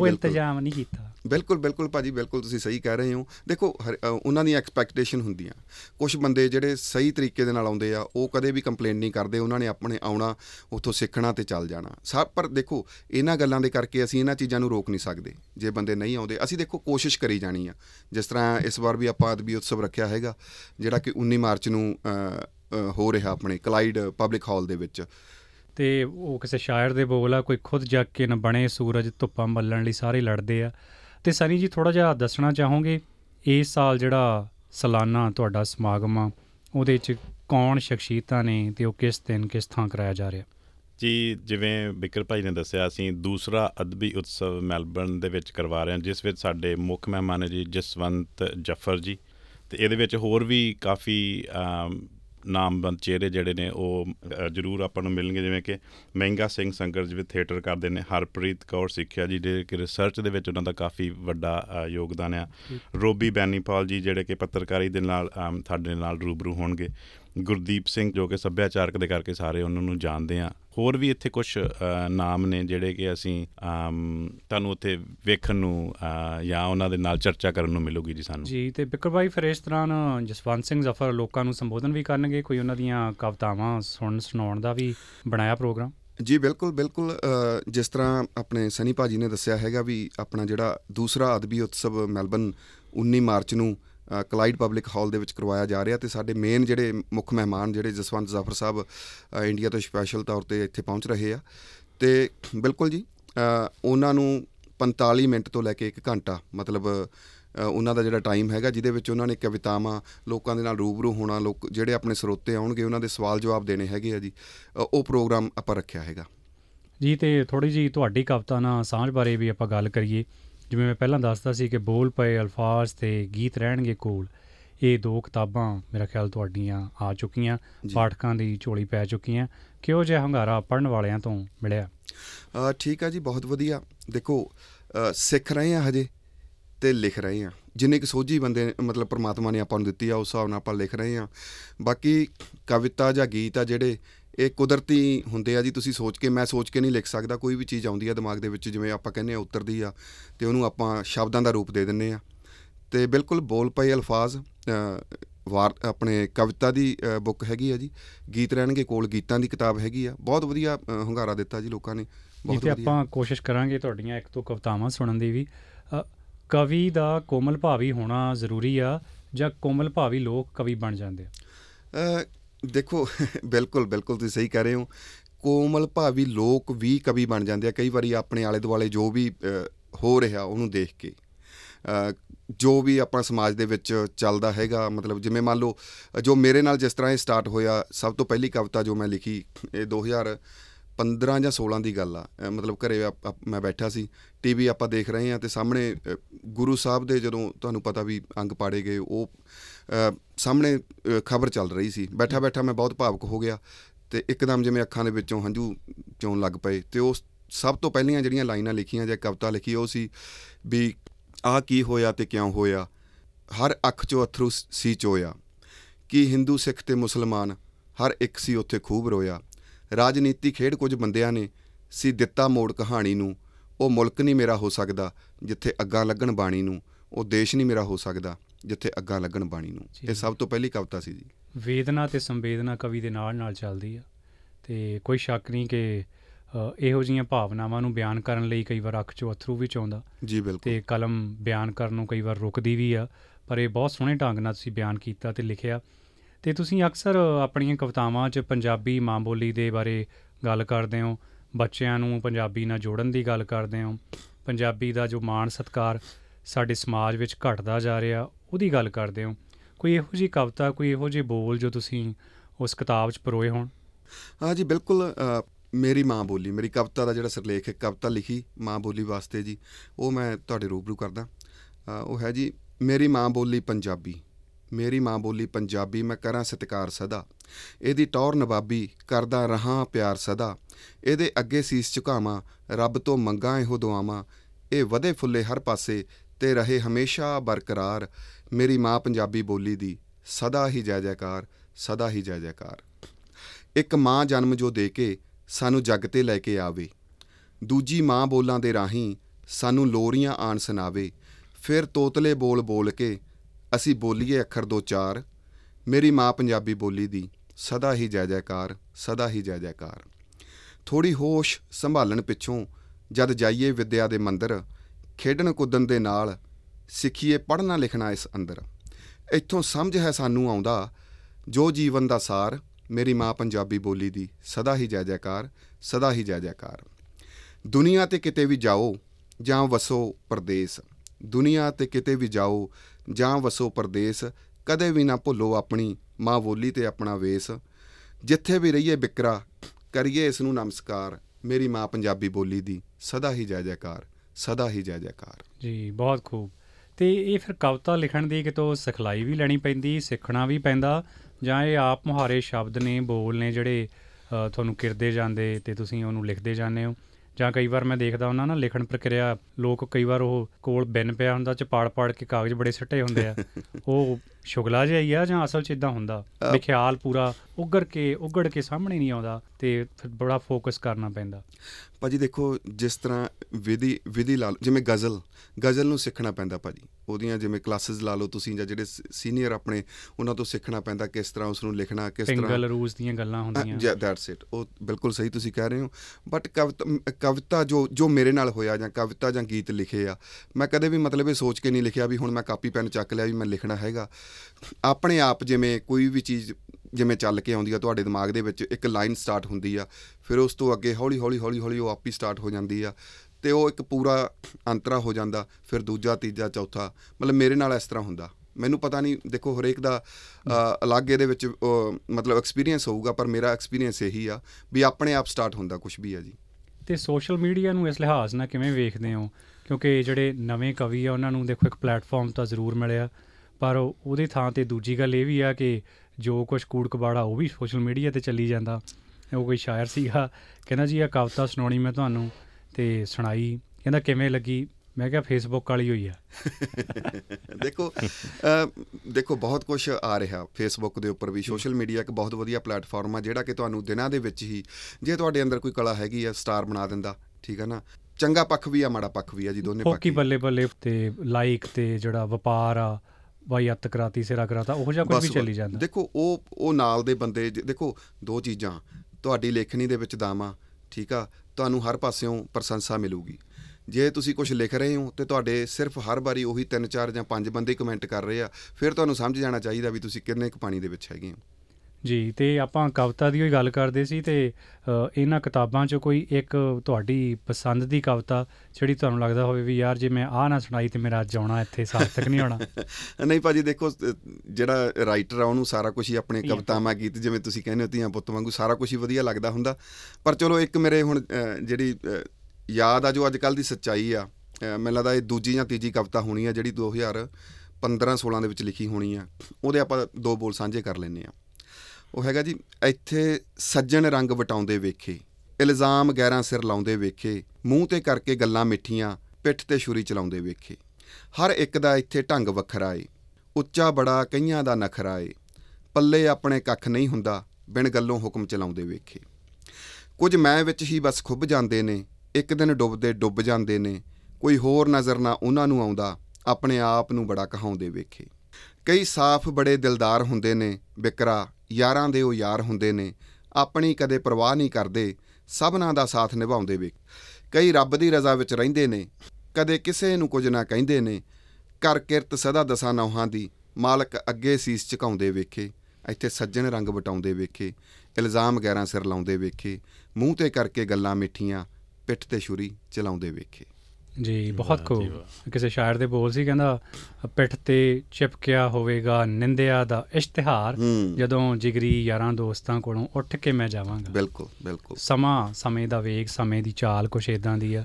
ਉਹ। ਇੰਤਜ਼ਾਮ ਨਹੀਂ ਕੀਤਾ। ਬਿਲਕੁਲ ਬਿਲਕੁਲ ਭਾਜੀ ਬਿਲਕੁਲ ਤੁਸੀਂ ਸਹੀ ਕਹਿ ਰਹੇ ਹੋ। ਦੇਖੋ ਹਰ- ਅ, ਉਹਨਾਂ ਦੀਆਂ ਐਕਸਪੈਕਟੇਸ਼ਨ ਹੁੰਦੀਆਂ। ਕੁਝ ਬੰਦੇ ਜਿਹੜੇ ਸਹੀ ਤਰੀਕੇ ਦੇ ਨਾਲ ਆਉਂਦੇ ਆ ਉਹ ਕਦੇ ਵੀ ਕੰਪਲੇਂਟ ਨਹੀਂ ਕਰਦੇ ਉਹਨਾਂ ਨੇ ਆਪਣੇ ਆਉਣਾ ਉੱਥੋਂ ਸਿੱਖਣਾ ਤੇ ਚੱਲ ਜਾਣਾ। ਸਭ ਪਰ ਦੇਖੋ ਇਹਨਾਂ ਗੱਲਾਂ ਦੇ ਕਰਕੇ ਅਸੀਂ ਇਹਨਾਂ ਚੀਜ਼ਾਂ ਨੂੰ ਰੋਕ ਨਹੀਂ ਸਕਦੇ। ਜੇ ਬੰਦੇ ਨਹੀਂ ਆਉਂਦੇ ਅਸੀਂ ਦੇਖੋ ਕੋਸ਼ਿਸ਼ ਕਰੀ ਜਾਣੀ ਆ। ਜਿਸ ਤਰ੍ਹਾਂ ਇਸ ਵਾਰ ਵੀ ਆਪਾਂ ਅਦਬੀ ਉਤਸਵ ਰੱਖਿਆ ਹੈਗਾ ਜਿਹੜਾ ਕਿ 19 ਮਾਰਚ ਨੂੰ ਅ, ਅ, ਹੋ ਰਿਹਾ ਆਪਣੇ ਕਲਾਈਡ ਪਬਲਿਕ ਹਾਲ ਦੇ ਵਿੱਚ। ਤੇ ਉਹ ਕਿਸੇ ਸ਼ਾਇਰ ਦੇ ਬੋਲ ਆ ਕੋਈ ਖੁਦ ਜਗ ਕੇ ਨਾ ਬਣੇ ਸੂਰਜ ਧੁੱਪਾਂ ਮੱਲਣ ਲਈ ਸਾਰੇ ਲੜਦੇ ਆ। ਤੇ ਸਨੀ ਜੀ ਥੋੜਾ ਜਿਹਾ ਦੱਸਣਾ ਚਾਹੋਗੇ ਇਸ ਸਾਲ ਜਿਹੜਾ ਸਾਲਾਨਾ ਤੁਹਾਡਾ ਸਮਾਗਮ ਆ, ਉਹਦੇ ਚ ਕੌਣ ਸ਼ਖਸੀਅਤਾਂ ਨੇ ਤੇ ਉਹ ਕਿਸ ਦਿਨ, ਕਿਸ ਥਾਂ ਕਰਾਇਆ ਜਾ ਰਿਹਾ? ਜੀ, ਜਿਵੇਂ ਬਿਕਰ ਭਾਈ ਨੇ ਦੱਸਿਆ, ਅਸੀਂ ਦੂਸਰਾ ਅਦਬੀ ਉਤਸਵ ਮੈਲਬਰਨ ਦੇ ਵਿੱਚ ਕਰਵਾ ਰਹੇ ਹਾਂ, ਜਿਸ ਵਿੱਚ ਸਾਡੇ ਮੁੱਖ ਮਹਿਮਾਨ ਹੈ ਜੀ ਜਸਵੰਤ ਜਫਰ ਜੀ, ਤੇ ਇਹਦੇ ਵਿੱਚ ਹੋਰ ਵੀ ਕਾਫੀ ਅਮ, ਨਾਮਵੰਤ ਚਿਹਰੇ ਜਿਹੜੇ ਨੇ ਉਹ ਜ਼ਰੂਰ ਆਪਾਂ ਨੂੰ ਮਿਲਣਗੇ ਜਿਵੇਂ ਕਿ ਮਹਿੰਗਾ ਸਿੰਘ ਸੰਗਰ ਜਿਵੇਂ ਥੀਏਟਰ ਕਰਦੇ ਨੇ ਹਰਪ੍ਰੀਤ ਕੌਰ ਸਿੱਖਿਆ ਜੀ ਜਿਹੜੇ ਕਿ ਰਿਸਰਚ ਦੇ ਵਿੱਚ ਉਹਨਾਂ ਦਾ ਕਾਫੀ ਵੱਡਾ ਯੋਗਦਾਨ ਆ। ਰੋਬੀ ਬੈਨੀਪਾਲ ਜੀ ਜਿਹੜੇ ਕਿ ਪੱਤਰਕਾਰੀ ਦੇ ਨਾਲ ਸਾਡੇ ਨਾਲ ਰੂਬਰੂ ਹੋਣਗੇ। ਗੁਰਦੀਪ ਸਿੰਘ ਜੋ ਕਿ ਸੱਭਿਆਚਾਰਕ ਦੇ ਕਰਕੇ ਸਾਰੇ ਉਹਨਾਂ ਨੂੰ ਜਾਣਦੇ ਆ। ਹੋਰ ਵੀ ਇੱਥੇ ਕੁਝ ਨਾਮ ਨੇ ਜਿਹੜੇ ਕਿ ਅਸੀਂ ਤੁਹਾਨੂੰ ਉੱਥੇ ਵੇਖਣ ਨੂੰ ਜਾਂ ਉਹਨਾਂ ਦੇ ਨਾਲ ਚਰਚਾ ਕਰਨ ਨੂੰ ਮਿਲੂਗੀ ਜੀ ਸਾਨੂੰ। ਜੀ ਤੇ ਬਿਕਰ ਭਾਈ ਫਿਰ ਇਸ ਤਰ੍ਹਾਂ ਜਸਵੰਤ ਸਿੰਘ ਜ਼ਫਰ ਲੋਕਾਂ ਨੂੰ ਸੰਬੋਧਨ ਵੀ ਕਰਨਗੇ ਕੋਈ ਉਹਨਾਂ ਦੀਆਂ ਕਵਿਤਾਵਾਂ ਸੁਣਨ ਸੁਣਾਉਣ ਦਾ ਵੀ ਬਣਾਇਆ ਪ੍ਰੋਗਰਾਮ? ਜੀ ਬਿਲਕੁਲ ਬਿਲਕੁਲ ਜਿਸ ਤਰ੍ਹਾਂ ਆਪਣੇ ਸਨੀ ਭਾਜੀ ਨੇ ਦੱਸਿਆ ਹੈਗਾ ਵੀ ਆਪਣਾ ਜਿਹੜਾ ਦੂਸਰਾ ਅਦਬੀ ਉਤਸਵ ਮੈਲਬਨ 19 ਮਾਰਚ ਨੂੰ ਕਲਾਈਡ ਪਬਲਿਕ ਹਾਲ ਦੇ ਵਿੱਚ ਕਰਵਾਇਆ ਜਾ ਰਿਹਾ ਤੇ ਸਾਡੇ ਮੇਨ ਜਿਹੜੇ ਮੁੱਖ ਮਹਿਮਾਨ ਜਿਹੜੇ ਜਸਵੰਤ ਜ਼ਾਫਰ ਸਾਹਿਬ ਅ, ਇੰਡੀਆ ਤੋਂ ਸਪੈਸ਼ਲ ਤੌਰ ਤੇ ਇੱਥੇ ਪਹੁੰਚ ਰਹੇ ਆ। ਤੇ ਬਿਲਕੁਲ ਜੀ ਅ, ਉਹਨਾਂ ਨੂੰ 45 ਮਿੰਟ ਤੋਂ ਲੈ ਕੇ 1 ਘੰਟਾ ਮਤਲਬ ਅ, ਉਹਨਾਂ ਦਾ ਜਿਹੜਾ ਟਾਈਮ ਹੈਗਾ ਜਿਹਦੇ ਵਿੱਚ ਉਹਨਾਂ ਨੇ ਕਵਿਤਾਵਾਂ ਲੋਕਾਂ ਦੇ ਨਾਲ ਰੂਬਰੂ ਹੋਣਾ ਲੋਕ ਜਿਹੜੇ ਆਪਣੇ ਸਰੋਤੇ ਆਉਣਗੇ ਉਹਨਾਂ ਦੇ ਸਵਾਲ ਜਵਾਬ ਦੇਣੇ ਹੈਗੇ ਆ ਜੀ ਅ, ਉਹ ਪ੍ਰੋਗਰਾਮ ਆਪਾਂ ਰੱਖਿਆ ਹੈਗਾ। ਜੀ ਤੇ ਥੋੜੀ ਜੀ ਤੁਹਾਡੀ ਕਵਿਤਾ ਨਾਲ ਸਾਂਝ ਬਾਰੇ ਵੀ ਆਪਾਂ ਗੱਲ ਕਰੀਏ। ਜਿਵੇਂ ਮੈਂ ਪਹਿਲਾਂ ਦੱਸਦਾ ਸੀ ਕਿ ਬੋਲ ਪਏ ਅਲਫਾਜ਼ ਤੇ ਗੀਤ ਰਹਿਣਗੇ ਕੋਲ ਇਹ ਦੋ ਕਿਤਾਬਾਂ ਮੇਰਾ ਖਿਆਲ ਤੁਹਾਡੀਆਂ ਆ ਚੁੱਕੀਆਂ। ਪਾਠਕਾਂ ਦੀ ਝੋਲੀ ਪੈ ਚੁੱਕੀਆਂ। ਕਿਹੋ ਜਿਹਾ ਹੰਗਾਰਾ ਪੜਨ ਵਾਲਿਆਂ ਤੋਂ ਮਿਲਿਆ? ਠੀਕ ਆ ਜੀ ਬਹੁਤ ਵਧੀਆ। ਦੇਖੋ ਸਿੱਖ ਰਹੇ ਆ ਹਜੇ ਤੇ ਲਿਖ ਰਹੇ ਆ। ਜਿੰਨੇ ਕੁ ਸੋਝੀ ਬੰਦੇ ਮਤਲਬ ਪ੍ਰਮਾਤਮਾ ਨੇ ਆਪਾਂ ਨੂੰ ਦਿੱਤੀ ਆ ਉਸ ਹਿਸਾਬ ਨਾਲ ਆਪਾਂ ਲਿਖ ਰਹੇ ਆ। ਬਾਕੀ ਕਵਿਤਾ ਜਾਂ ਗੀਤ ਆ ਜਿਹੜੇ ਇਹ ਕੁਦਰਤੀ ਹੁੰਦੇ ਆ ਜੀ ਤੁਸੀਂ ਸੋਚ ਕੇ ਮੈਂ ਸੋਚ ਕੇ ਨਹੀਂ ਲਿਖ ਸਕਦਾ ਕੋਈ ਵੀ ਚੀਜ਼ ਆਉਂਦੀ ਆ ਦਿਮਾਗ ਦੇ ਵਿੱਚ ਜਿਵੇਂ ਆਪਾਂ ਕਹਿੰਦੇ ਆ ਉਤਰਦੀ ਆ ਤੇ ਉਹਨੂੰ ਆਪਾਂ ਸ਼ਬਦਾਂ ਦਾ ਰੂਪ ਦੇ ਦਿੰਨੇ ਆ। ਤੇ ਬਿਲਕੁਲ ਬੋਲ ਪਏ ਅਲਫਾਜ਼ ਵਾਰ ਆਪਣੇ ਕਵਿਤਾ ਦੀ ਬੁੱਕ ਹੈਗੀ ਆ ਜੀ ਗੀਤ ਰਹਿਣਗੇ ਕੋਲ ਗੀਤਾਂ ਦੀ ਕਿਤਾਬ ਹੈਗੀ ਆ। ਬਹੁਤ ਵਧੀਆ ਹੁੰਗਾਰਾ ਦਿੱਤਾ ਜੀ ਲੋਕਾਂ ਨੇ ਬਹੁਤ ਤੇ ਵਧੀਆ। ਆਪਾਂ ਕੋਸ਼ਿਸ਼ ਕਰਾਂਗੇ ਤੁਹਾਡੀਆਂ ਇੱਕ ਦੋ ਕਵਿਤਾਵਾਂ ਸੁਣਨ ਦੀ ਵੀ ਕਵੀ ਦਾ ਕੋਮਲ ਭਾਵੀ ਹੋਣਾ ਜ਼ਰੂਰੀ ਆ ਜਾਂ ਕੋਮਲ ਭਾਵੀ ਲੋਕ ਕਵੀ ਬਣ ਜਾਂਦੇ ਆ? ਦੇਖੋ ਬਿਲਕੁਲ ਬਿਲਕੁਲ ਤੁਸੀਂ ਸਹੀ ਕਹਿ ਰਹੇ ਹੋ। ਕੋਮਲ ਭਾਵੀ ਲੋਕ ਵੀ ਕਵੀ ਬਣ ਜਾਂਦੇ ਆ। ਕਈ ਵਾਰੀ ਆਪਣੇ ਆਲੇ ਦੁਆਲੇ ਜੋ ਵੀ ਅ, ਹੋ ਰਿਹਾ ਉਹਨੂੰ ਦੇਖ ਕੇ। ਅ, ਜੋ ਵੀ ਆਪਣਾ ਸਮਾਜ ਦੇ ਵਿੱਚ ਚੱਲਦਾ ਹੈਗਾ ਮਤਲਬ ਜਿਵੇਂ ਮੰਨ ਲਓ ਅ, ਜੋ ਮੇਰੇ ਨਾਲ ਜਿਸ ਤਰ੍ਹਾਂ ਇਹ ਸਟਾਰਟ ਹੋਇਆ ਸਭ ਤੋਂ ਪਹਿਲੀ ਕਵਿਤਾ ਜੋ ਮੈਂ ਲਿਖੀ ਇਹ 2015 ਜਾਂ 16 ਦੀ ਗੱਲ ਆ। ਅ, ਮਤਲਬ ਘਰੇ ਆਪ- ਆਪ- ਮੈਂ ਬੈਠਾ ਸੀ ਟੀਵੀ ਆਪਾਂ ਦੇਖ ਰਹੇ ਹਾਂ ਤੇ ਸਾਹਮਣੇ ਅ, ਗੁਰੂ ਸਾਹਿਬ ਦੇ ਜਦੋਂ ਤੁਹਾਨੂੰ ਪਤਾ ਵੀ ਅੰਗ ਪਾੜੇ ਗਏ ਉਹ ਅ, ਸਾਹਮਣੇ ਖਬਰ ਚੱਲ ਰਹੀ ਸੀ। ਬੈਠਾ ਬੈਠਾ ਮੈਂ ਬਹੁਤ ਭਾਵੁਕ ਹੋ ਗਿਆ ਤੇ ਇੱਕਦਮ ਜਿਵੇਂ ਅੱਖਾਂ ਦੇ ਵਿੱਚੋਂ ਹੰਝੂ ਚੋਣ ਲੱਗ ਪਏ ਤੇ ਉਸ ਸਭ ਤੋਂ ਪਹਿਲੀਆਂ ਜਿਹੜੀਆਂ ਲਾਈਨਾਂ ਲਿਖੀਆਂ ਜਾਂ ਕਵਿਤਾ ਲਿਖੀ ਉਹ ਸੀ ਵੀ ਆਹ ਕੀ ਹੋਇਆ ਤੇ ਕਿਉਂ ਹੋਇਆ? ਹਰ ਅੱਖ 'ਚੋਂ ਅਥਰੂ ਸ- ਸੀ ਚੋਇਆ। ਕੀ ਹਿੰਦੂ, ਸਿੱਖ ਤੇ ਮੁਸਲਮਾਨ, ਹਰ ਇੱਕ ਸੀ ਉੱਥੇ ਖੂਬ ਰੋਇਆ। ਰਾਜਨੀਤੀ ਖੇਡ ਕੁਝ ਬੰਦਿਆਂ ਨੇ ਸੀ ਦਿੱਤਾ ਮੋੜ ਕਹਾਣੀ ਨੂੰ। ਉਹ ਮੁਲਕ ਨਹੀਂ ਮੇਰਾ ਹੋ ਸਕਦਾ ਜਿੱਥੇ ਅੱਗਾਂ ਲੱਗਣ ਬਾਣੀ ਨੂੰ। ਉਹ ਦੇਸ਼ ਨਹੀਂ ਮੇਰਾ ਹੋ ਸਕਦਾ ਜਿੱਥੇ ਅੱਗਾਂ ਲੱਗਣ ਬਾਣੀ ਨੂੰ। ਇਹ ਸਭ ਤੋਂ ਪਹਿਲੀ ਕਵਿਤਾ ਸੀ ਜੀ। ਵੇਦਨਾ ਤੇ ਸੰਵੇਦਨਾ ਕਵੀ ਦੇ ਨਾਲ ਨਾਲ ਚੱਲਦੀ ਆ। ਤੇ ਕੋਈ ਸ਼ੱਕ ਨਹੀਂ ਕਿ ਇਹੋ ਜਿਹੀਆਂ ਭਾਵਨਾਵਾਂ ਨੂੰ ਬਿਆਨ ਕਰਨ ਲਈ ਕਈ ਵਾਰ ਅੱਖ 'ਚੋਂ ਅਥਰੂ ਵੀ ਚੋਂਦਾ। ਜੀ ਬਿਲਕੁਲ। ਤੇ ਕਲਮ ਬਿਆਨ ਕਰਨ ਨੂੰ ਕਈ ਵਾਰ ਰੁਕਦੀ ਵੀ ਆ ਪਰ ਇਹ ਬਹੁਤ ਸੋਹਣੇ ਢੰਗ ਨਾਲ ਤੁਸੀਂ ਬਿਆਨ ਕੀਤਾ ਤੇ ਲਿਖਿਆ। ਤੇ ਤੁਸੀਂ ਅਕਸਰ ਆਪਣੀਆਂ ਕਵਿਤਾਵਾਂ 'ਚ ਪੰਜਾਬੀ ਮਾਂ ਬੋਲੀ ਦੇ ਬਾਰੇ ਗੱਲ ਕਰਦੇ ਹੋ ਬੱਚਿਆਂ ਨੂੰ ਪੰਜਾਬੀ ਨਾਲ ਜੋੜਨ ਦੀ ਗੱਲ ਕਰਦੇ ਹੋ ਪੰਜਾਬੀ ਦਾ ਜੋ ਮਾਣ ਸਤਕਾਰ ਸਾਡੇ ਸਮਾਜ ਵਿੱਚ ਘਟਦਾ ਜਾ ਰਿਹਾ ਉਹਦੀ ਗੱਲ ਕਰਦੇ ਹੋ। ਕੋਈ ਇਹੋ ਜਿਹੀ ਕਵਿਤਾ ਕੋਈ ਇਹੋ ਜਿਹੇ ਬੋਲ ਜੋ ਤੁਸੀਂ ਉਸ ਕਿਤਾਬ 'ਚ ਪਰੋਏ ਹੋਣ? ਹਾਂ ਜੀ ਬਿਲਕੁਲ ਅ, ਮੇਰੀ ਮਾਂ ਬੋਲੀ ਮੇਰੀ ਕਵਿਤਾ ਦਾ ਜਿਹੜਾ ਸਿਰਲੇਖ ਹੈ ਕਵਿਤਾ ਲਿਖੀ ਮਾਂ ਬੋਲੀ ਵਾਸਤੇ ਜੀ ਉਹ ਮੈਂ ਤੁਹਾਡੇ ਰੂਬਰੂ ਕਰਦਾ। ਅ, ਉਹ ਹੈ ਜੀ ਮੇਰੀ ਮਾਂ ਬੋਲੀ ਪੰਜਾਬੀ ਮੇਰੀ ਮਾਂ ਬੋਲੀ ਪੰਜਾਬੀ ਮੈਂ ਕਰਾਂ ਸਤਿਕਾਰ ਸਦਾ। ਇਹਦੀ ਟੌਰ ਨਵਾਬੀ ਕਰਦਾ ਰਹਾ ਪਿਆਰ ਸਦਾ। ਇਹਦੇ ਅੱਗੇ ਸੀਸ ਝੁਕਾਵਾਂ ਰੱਬ ਤੋਂ ਮੰਗਾਂ ਇਹੋ ਦੁਆਵਾਂ। ਇਹ ਵਧੇ ਫੁੱਲੇ ਹਰ ਪਾਸੇ ਤੇ ਰਹੇ ਹਮੇਸ਼ਾ ਬਰਕਰਾਰ। ਮੇਰੀ ਮਾਂ ਪੰਜਾਬੀ ਬੋਲੀ ਦੀ ਸਦਾ ਹੀ ਜੈ ਜੈਕਾਰ, ਸਦਾ ਹੀ ਜੈ ਜੈਕਾਰ। ਇੱਕ ਮਾਂ ਜਨਮ ਜੋ ਦੇ ਕੇ ਸਾਨੂੰ ਜੱਗ ਤੇ ਲੈ ਕੇ ਆਵੇ। ਦੂਜੀ ਮਾਂ ਬੋਲਾਂ ਦੇ ਰਾਹੀਂ ਸਾਨੂੰ ਲੋਰੀਆਂ ਆਣ ਸੁਣਾਵੇ। ਫਿਰ ਤੋਤਲੇ ਬੋਲ ਬੋਲ ਕੇ ਅਸੀਂ ਬੋਲੀਏ ਅੱਖਰ ਦੋ ਚਾਰ। ਮੇਰੀ ਮਾਂ ਪੰਜਾਬੀ ਬੋਲੀ ਦੀ ਸਦਾ ਹੀ ਜੈ ਜੈਕਾਰ, ਸਦਾ ਹੀ ਜੈ ਜੈਕਾਰ। ਥੋੜੀ ਹੋਸ਼ ਸੰਭਾਲਣ ਪਿੱਛੋਂ ਜਦ ਜਾਈਏ ਵਿਦਿਆ ਦੇ ਮੰਦਰ ਖੇਡਣ ਕੁੱਦਣ ਦੇ ਨਾਲ ਸਿੱਖੀਏ ਪੜ੍ਹਨਾ ਲਿਖਣਾ ਇਸ ਅੰਦਰ। ਇੱਥੋਂ ਸਮਝ ਹੈ ਸਾਨੂੰ ਆਉਂਦਾ, ਜੋ ਜੀਵਨ ਦਾ ਸਾਰ, ਮੇਰੀ ਮਾਂ ਪੰਜਾਬੀ ਬੋਲੀ ਦੀ, ਸਦਾ ਹੀ ਜੈ ਜੈਕਾਰ, ਸਦਾ ਹੀ ਜੈ ਜੈਕਾਰ। ਦੁਨੀਆ ਤੇ ਕਿਤੇ ਵੀ ਜਾਓ, ਜਾਂ ਵਸੋ ਪਰਦੇਸ। ਦੁਨੀਆ ਤੇ ਕਿਤੇ ਵੀ ਜਾਓ, ਜਾਂ ਵਸੋ ਪਰਦੇਸ, ਕਦੇ ਵੀ ਨਾ ਭੁੱਲੋ ਆਪਣੀ ਮਾਂ ਬੋਲੀ ਤੇ ਆਪਣਾ ਵੇਸ। ਜਿੱਥੇ ਵੀ ਰਹੀਏ ਬਿਕਰਾ, ਕਰੀਏ ਇਸ ਨੂੰ ਨਮਸਕਾਰ, ਮੇਰੀ ਮਾਂ ਪੰਜਾਬੀ ਬੋਲੀ ਦੀ, ਸਦਾ ਹੀ ਜੈ ਜੈਕਾਰ। ਸਦਾ ਹੀ ਜੈ ਜੈਕਾਰ। ਜੀ ਬਹੁਤ ਖੂਬ। ਤੇ ਇਹ ਫਿਰ ਕਵਿਤਾ ਲਿਖਣ ਦੀ ਕਿਤੋਂ ਸਿਖਲਾਈ ਵੀ ਲੈਣੀ ਪੈਂਦੀ ਸਿੱਖਣਾ ਵੀ ਪੈਂਦਾ ਜਾਂ ਇਹ ਆਪ ਮੁਹਾਰੇ ਸ਼ਬਦ ਨੇ ਬੋਲ ਨੇ ਜਿਹੜੇ ਤੁਹਾਨੂੰ ਕਿਰਦੇ ਜਾਂਦੇ ਤੇ ਤੁਸੀਂ ਉਹਨੂੰ ਲਿਖਦੇ ਜਾਂਦੇ ਹੋ। ਜਾਂ ਕਈ ਵਾਰ ਮੈਂ ਦੇਖਦਾ ਉਹਨਾਂ ਨਾ ਲਿਖਣ ਪ੍ਰਕਿਰਿਆ ਲੋਕ ਕਈ ਵਾਰ ਉਹ ਕੋਲ ਬਿਨ ਪਿਆ ਹੁੰਦਾ ਚ ਪਾੜ ਪਾੜ ਕੇ ਕਾਗਜ਼ ਬੜੇ ਸਿੱਟੇ ਹੁੰਦੇ ਆ। ਉਹ ਸ਼ੁਗਲਾ ਜਿਹਾ ਹੀ ਆ ਜਾਂ ਅਸਲ ਚ ਇਦਾਂ ਹੁੰਦਾ ਵੀ ਖਿਆਲ ਪੂਰਾ ਉੱਗੜ ਕੇ ਉੱਗੜ ਕੇ ਸਾਹਮਣੇ ਨਹੀਂ ਆਉਂਦਾ ਤੇ ਫਿਰ ਬੜਾ ਫੋਕਸ ਕਰਨਾ ਪੈਂਦਾ। ਭਾਜੀ ਦੇਖੋ ਜਿਸ ਤਰ੍ਹਾਂ ਵਿਧੀ ਵਿਧੀ ਲਾ ਜਿਵੇਂ ਗਜ਼ਲ ਗਜ਼ਲ ਨੂੰ ਸਿੱਖਣਾ ਪੈਂਦਾ ਭਾਜੀ। ਉਹਦੀਆਂ ਜਿਵੇਂ ਕਲਾਸਿਸ ਲਾ ਲਓ ਤੁਸੀਂ ਜਾਂ ਜਿਹੜੇ ਸੀਨੀਅਰ ਆਪਣੇ ਉਹਨਾਂ ਤੋਂ ਸਿੱਖਣਾ ਪੈਂਦਾ ਕਿਸ ਤਰ੍ਹਾਂ ਉਸ ਨੂੰ ਲਿਖਣਾ ਕਿਸ ਤਰ੍ਹਾਂ ਪਿੰਗਲ ਰੂਸ ਦੀਆਂ ਗੱਲਾਂ ਹੁੰਦੀਆਂ। ਜਾਂ ਦੈਟਸ ਇਟ ਉਹ ਬਿਲਕੁਲ ਸਹੀ ਤੁਸੀਂ ਕਹਿ ਰਹੇ ਹੋ। ਬਟ ਕਵਿਤਾ ਕਵਿਤਾ ਜੋ ਜੋ ਮੇਰੇ ਨਾਲ ਹੋਇਆ ਜਾਂ ਕਵਿਤਾ ਜਾਂ ਗੀਤ ਲਿਖੇ ਆ ਮੈਂ ਕਦੇ ਵੀ ਮਤਲਬ ਇਹ ਸੋਚ ਕੇ ਨਹੀਂ ਲਿਖਿਆ ਵੀ ਹੁਣ ਮੈਂ ਕਾਪੀ ਪੈਨ ਚੱਕ ਲਿਆ ਵੀ ਮੈਂ ਲਿਖਣਾ ਹੈਗਾ। ਆਪਣੇ ਆਪ ਜਿਵੇਂ ਕੋਈ ਵੀ ਚੀਜ਼ ਜਿਵੇਂ ਚੱਲ ਕੇ ਆਉਂਦੀ ਆ ਤੁਹਾਡੇ ਦਿਮਾਗ ਦੇ ਵਿੱਚ ਇੱਕ ਲਾਈਨ ਸਟਾਰਟ ਹੁੰਦੀ ਆ ਫਿਰ ਉਸ ਤੋਂ ਅੱਗੇ ਹੌਲੀ ਹੌਲੀ ਹੌਲੀ ਹੌਲੀ ਉਹ ਆਪ ਹੀ ਸਟਾਰਟ ਹੋ ਜਾਂਦੀ ਆ ਤੇ ਉਹ ਇੱਕ ਪੂਰਾ ਅੰਤਰਾ ਹੋ ਜਾਂਦਾ ਫਿਰ ਦੂਜਾ ਤੀਜਾ ਚੌਥਾ ਮਤਲਬ ਮੇਰੇ ਨਾਲ ਇਸ ਤਰ੍ਹਾਂ ਹੁੰਦਾ। ਮੈਨੂੰ ਪਤਾ ਨਹੀਂ ਦੇਖੋ ਹਰੇਕ ਦਾ ਅ, ਅਲੱਗ ਇਹਦੇ ਵਿੱਚ ਅ, ਮਤਲਬ ਐਕਸਪੀਰੀਅੰਸ ਹੋਊਗਾ ਪਰ ਮੇਰਾ ਐਕਸਪੀਰੀਅੰਸ ਇਹੀ ਆ ਵੀ ਆਪਣੇ ਆਪ ਸਟਾਰਟ ਹੁੰਦਾ ਕੁਝ ਵੀ ਆ ਜੀ। ਤੇ ਸੋਸ਼ਲ ਮੀਡੀਆ ਨੂੰ ਇਸ ਲਿਹਾਜ਼ ਨਾਲ ਕਿਵੇਂ ਵੇਖਦੇ ਹੋ? ਕਿਉਂਕਿ ਜਿਹੜੇ ਨਵੇਂ ਕਵੀ ਆ ਉਹਨਾਂ ਨੂੰ ਦੇਖੋ ਇੱਕ ਪਲੇਟਫਾਰਮ ਤਾਂ ਜ਼ਰੂਰ ਮਿਲਿਆ ਪਰ ਉਹ- ਉਹਦੀ ਥਾਂ ਤੇ ਦੂਜੀ ਗੱਲ ਇਹ ਵੀ ਆ ਕਿ ਜੋ ਕੁਝ ਕੂੜ ਕਬਾੜਾ ਉਹ ਵੀ ਸੋਸ਼ਲ ਮੀਡੀਆ ਤੇ ਚੱਲੀ ਜਾਂਦਾ। ਉਹ ਕੋਈ ਸ਼ਾਇਰ ਸੀਗਾ ਕਹਿੰਦਾ ਜੀ ਇਹ ਕਵਿਤਾ ਸੁਣਾਉਣੀ ਮੈਂ ਤੁਹਾਨੂੰ ਤੇ ਸੁਣਾਈ। ਕਹਿੰਦਾ ਕਿਵੇਂ ਲੱਗੀ? ਮੈਂ ਕਿਹਾ ਫੇਸਬੁੱਕ ਵਾਲੀ ਹੋਈ ਆ। ਦੇਖੋ ਦੇਖੋ ਬਹੁਤ ਕੁਝ ਆ ਰਿਹਾ ਫੇਸਬੁੱਕ ਦੇ ਉੱਪਰ ਵੀ। ਸੋਸ਼ਲ ਮੀਡੀਆ ਇੱਕ ਬਹੁਤ ਵਧੀਆ ਪਲੇਟਫਾਰਮ ਆ ਜਿਹੜਾ ਕਿ ਤੁਹਾਨੂੰ ਦਿਨਾਂ ਦੇ ਵਿੱਚ ਹੀ ਜੇ ਤੁਹਾਡੇ ਅੰਦਰ ਕੋਈ ਕਲਾ ਹੈਗੀ ਆ ਸਟਾਰ ਬਣਾ ਦਿੰਦਾ ਠੀਕ ਹੈ ਨਾ? ਚੰਗਾ ਪੱਖ ਵੀ ਆ ਮਾੜਾ ਪੱਖ ਵੀ ਆ ਜੀ ਦੋਨੇ ਪੱਖ ਫੋਕੀ ਹੀ ਆ। ਬੱਲੇ ਬੱਲੇ ਤੇ ਲਾਈਕ ਤੇ ਜਿਹੜਾ ਵਪਾਰ ਆ ਵਾਈ ਅੱਤ ਕਰਾਤੀ ਸਿਰਾ ਕਰਾਤਾ ਉਹ ਜਿਹਾ ਕੁਝ ਵੀ। ਚੱਲੀ ਜਾਂਦਾ। ਦੇਖੋ ਉਹ ਉਹ ਨਾਲ ਦੇ ਬੰਦੇ ਦੇਖੋ ਦੋ ਚੀਜ਼ਾਂ। ਤੁਹਾਡੀ ਲੇਖਣੀ ਦੇ ਵਿੱਚ ਦਾਮਾ ਠੀਕ ਆ? ਤੁਹਾਨੂੰ ਹਰ ਪਾਸਿਓਂ ਪ੍ਰਸ਼ੰਸਾ ਮਿਲੂਗੀ। ਜੇ ਤੁਸੀਂ ਕੁਝ ਲਿਖ ਰਹੇ ਹੋ ਤੇ ਤੁਹਾਡੇ ਸਿਰਫ ਹਰ ਵਾਰੀ ਉਹੀ ਤਿੰਨ ਚਾਰ ਜਾਂ ਪੰਜ ਬੰਦੇ ਕਮੈਂਟ ਕਰ ਰਹੇ ਆ ਫਿਰ ਤੁਹਾਨੂੰ ਸਮਝ ਜਾਣਾ ਚਾਹੀਦਾ ਵੀ ਤੁਸੀਂ ਕਿੰਨੇ ਕੁ ਪਾਣੀ ਦੇ ਵਿੱਚ ਹੈਗੇ ਹੋ। ਜੀ ਤੇ ਆਪਾਂ ਕਵਿਤਾ ਦੀ ਹੀ ਗੱਲ ਕਰਦੇ ਸੀ ਤੇ ਇਹਨਾਂ ਕਿਤਾਬਾਂ 'ਚ ਕੋਈ ਇੱਕ ਤੁਹਾਡੀ ਪਸੰਦ ਦੀ ਕਵਿਤਾ ਜਿਹੜੀ ਤੁਹਾਨੂੰ ਲੱਗਦਾ ਹੋਵੇ ਵੀ ਯਾਰ ਜੇ ਮੈਂ ਆਹ ਨਾ ਸੁਣਾਈ ਤੇ ਮੇਰਾ ਅੱਜ ਆਉਣਾ ਇੱਥੇ ਸਾਰਥਕ ਨਹੀਂ ਹੋਣਾ? ਨਹੀਂ ਭਾਜੀ ਦੇਖੋ ਜਿਹੜਾ ਰਾਈਟਰ ਆ ਉਹਨੂੰ ਸਾਰਾ ਕੁਝ ਹੀ ਆਪਣੇ ਕਵਿਤਾਵਾਂ ਗੀਤ ਜਿਵੇਂ ਤੁਸੀਂ ਕਹਿੰਦੇ ਹੋ ਧੀਆਂ ਪੁੱਤ ਵਾਂਗੂ ਸਾਰਾ ਕੁਝ ਹੀ ਵਧੀਆ ਲੱਗਦਾ ਹੁੰਦਾ। ਪਰ ਚਲੋ ਇੱਕ ਮੇਰੇ ਹੁਣ ਜਿਹੜੀ ਯਾਦ ਆ ਜੋ ਅੱਜ ਕੱਲ ਦੀ ਸੱਚਾਈ ਆ ਮੈਨੂੰ ਲੱਗਦਾ ਇਹ ਦੂਜੀ ਜਾਂ ਤੀਜੀ ਕਵਿਤਾ ਹੋਣੀ ਆ ਜਿਹੜੀ 2015 16 ਦੇ ਵਿੱਚ ਲਿਖੀ ਹੋਣੀ ਆ। ਉਹਦੇ ਆਪਾਂ ਦੋ ਬੋਲ ਸਾਂਝੇ ਕਰ ਲੈਨੇ ਆ। ਉਹ ਹੈਗਾ ਜੀ, ਇੱਥੇ ਸੱਜਣ ਰੰਗ ਵਟਾਉਂਦੇ ਵੇਖੇ, ਇਲਜ਼ਾਮ ਗੈਰਾਂ ਸਿਰ ਲਾਉਂਦੇ ਵੇਖੇ, ਮੂੰਹ ਤੇ ਕਰਕੇ ਗੱਲਾਂ ਮਿੱਠੀਆਂ, ਪਿੱਠ ਤੇ ਛੁਰੀ ਚਲਾਉਂਦੇ ਵੇਖੇ। ਹਰ ਇੱਕ ਦਾ ਇੱਥੇ ਢੰਗ ਵੱਖਰਾ ਏ, ਉੱਚਾ ਬੜਾ, ਕਈਆਂ ਦਾ ਨਖਰਾ ਏ, ਪੱਲੇ ਆਪਣੇ ਕੱਖ ਨਹੀਂ ਹੁੰਦਾ, ਬਿਨ ਗੱਲੋਂ ਹੁਕਮ ਚਲਾਉਂਦੇ ਵੇਖੇ। ਕੁਝ ਮੈਂ ਵਿੱਚ ਹੀ ਬਸ ਖੁੱਭ ਜਾਂਦੇ ਨੇ, ਇੱਕ ਦਿਨ ਡੁੱਬਦੇ ਡੁੱਬ ਜਾਂਦੇ ਨੇ, ਕੋਈ ਹੋਰ ਨਜ਼ਰ ਨਾ ਉਹਨਾਂ ਨੂੰ ਆਉਂਦਾ, ਆਪਣੇ ਆਪ ਨੂੰ ਬੜਾ ਕਹਾਉਂਦੇ ਵੇਖੇ। ਕਈ ਸਾਫ਼ ਬੜੇ ਦਿਲਦਾਰ ਹੁੰਦੇ ਨੇ, ਬਿਕਰਾ ਯਾਰਾਂ ਦੇ ਉਹ ਯਾਰ ਹੁੰਦੇ ਨੇ, ਆਪਣੀ ਕਦੇ ਪਰਵਾਹ ਨਹੀਂ ਕਰਦੇ, ਸਭਨਾਂ ਦਾ ਸਾਥ ਨਿਭਾਉਂਦੇ ਵੇਖ। ਕਈ ਰੱਬ ਦੀ ਰਜ਼ਾ ਵਿੱਚ ਰਹਿੰਦੇ ਨੇ, ਕਦੇ ਕਿਸੇ ਨੂੰ ਕੁਝ ਨਾ ਕਹਿੰਦੇ ਨੇ ਕਰ ਕਿਰਤ ਸਦਾ ਦਸਾਂ ਨੌਹਾਂ ਦੀ, ਮਾਲਕ ਅੱਗੇ ਸੀਸ ਝੁਕਾਉਂਦੇ ਵੇਖੇ, ਇੱਥੇ ਸੱਜਣ ਰੰਗ ਵਟਾਉਂਦੇ ਵੇਖੇ, ਇਲਜ਼ਾਮ ਗੈਰਾਂ ਸਿਰ ਲਾਉਂਦੇ ਵੇਖੇ, ਮੂੰਹ ਤੇ ਕਰਕੇ ਗੱਲਾਂ ਮਿੱਠੀਆਂ, ਪਿੱਠ ਤੇ ਛੁਰੀ ਚਲਾਉਂਦੇ ਵੇਖੇ। ਜੀ ਬਹੁਤ ਕੋ। ਕਿਸੇ ਸ਼ਾਇਰ ਦੇ ਬੋਲ ਸੀ ਕਹਿੰਦਾ ਪਿੱਠ ਤੇ ਚਿਪਕਿਆ ਹੋਵੇਗਾ ਨਿੰਦਿਆ ਦਾ ਇਸ਼ਤਿਹਾਰ ਜਦੋਂ ਜਿਗਰੀ ਯਾਰਾਂ ਦੋਸਤਾਂ ਕੋਲੋਂ ਉੱਠ ਕੇ ਮੈਂ ਜਾਵਾਂਗਾ। ਬਿਲਕੁਲ ਬਿਲਕੁਲ। ਸਮਾਂ ਸਮੇਂ ਦਾ ਵੇਗ ਸਮੇਂ ਦੀ ਚਾਲ ਕੁਛ ਇਦਾਂ ਦੀ ਆ।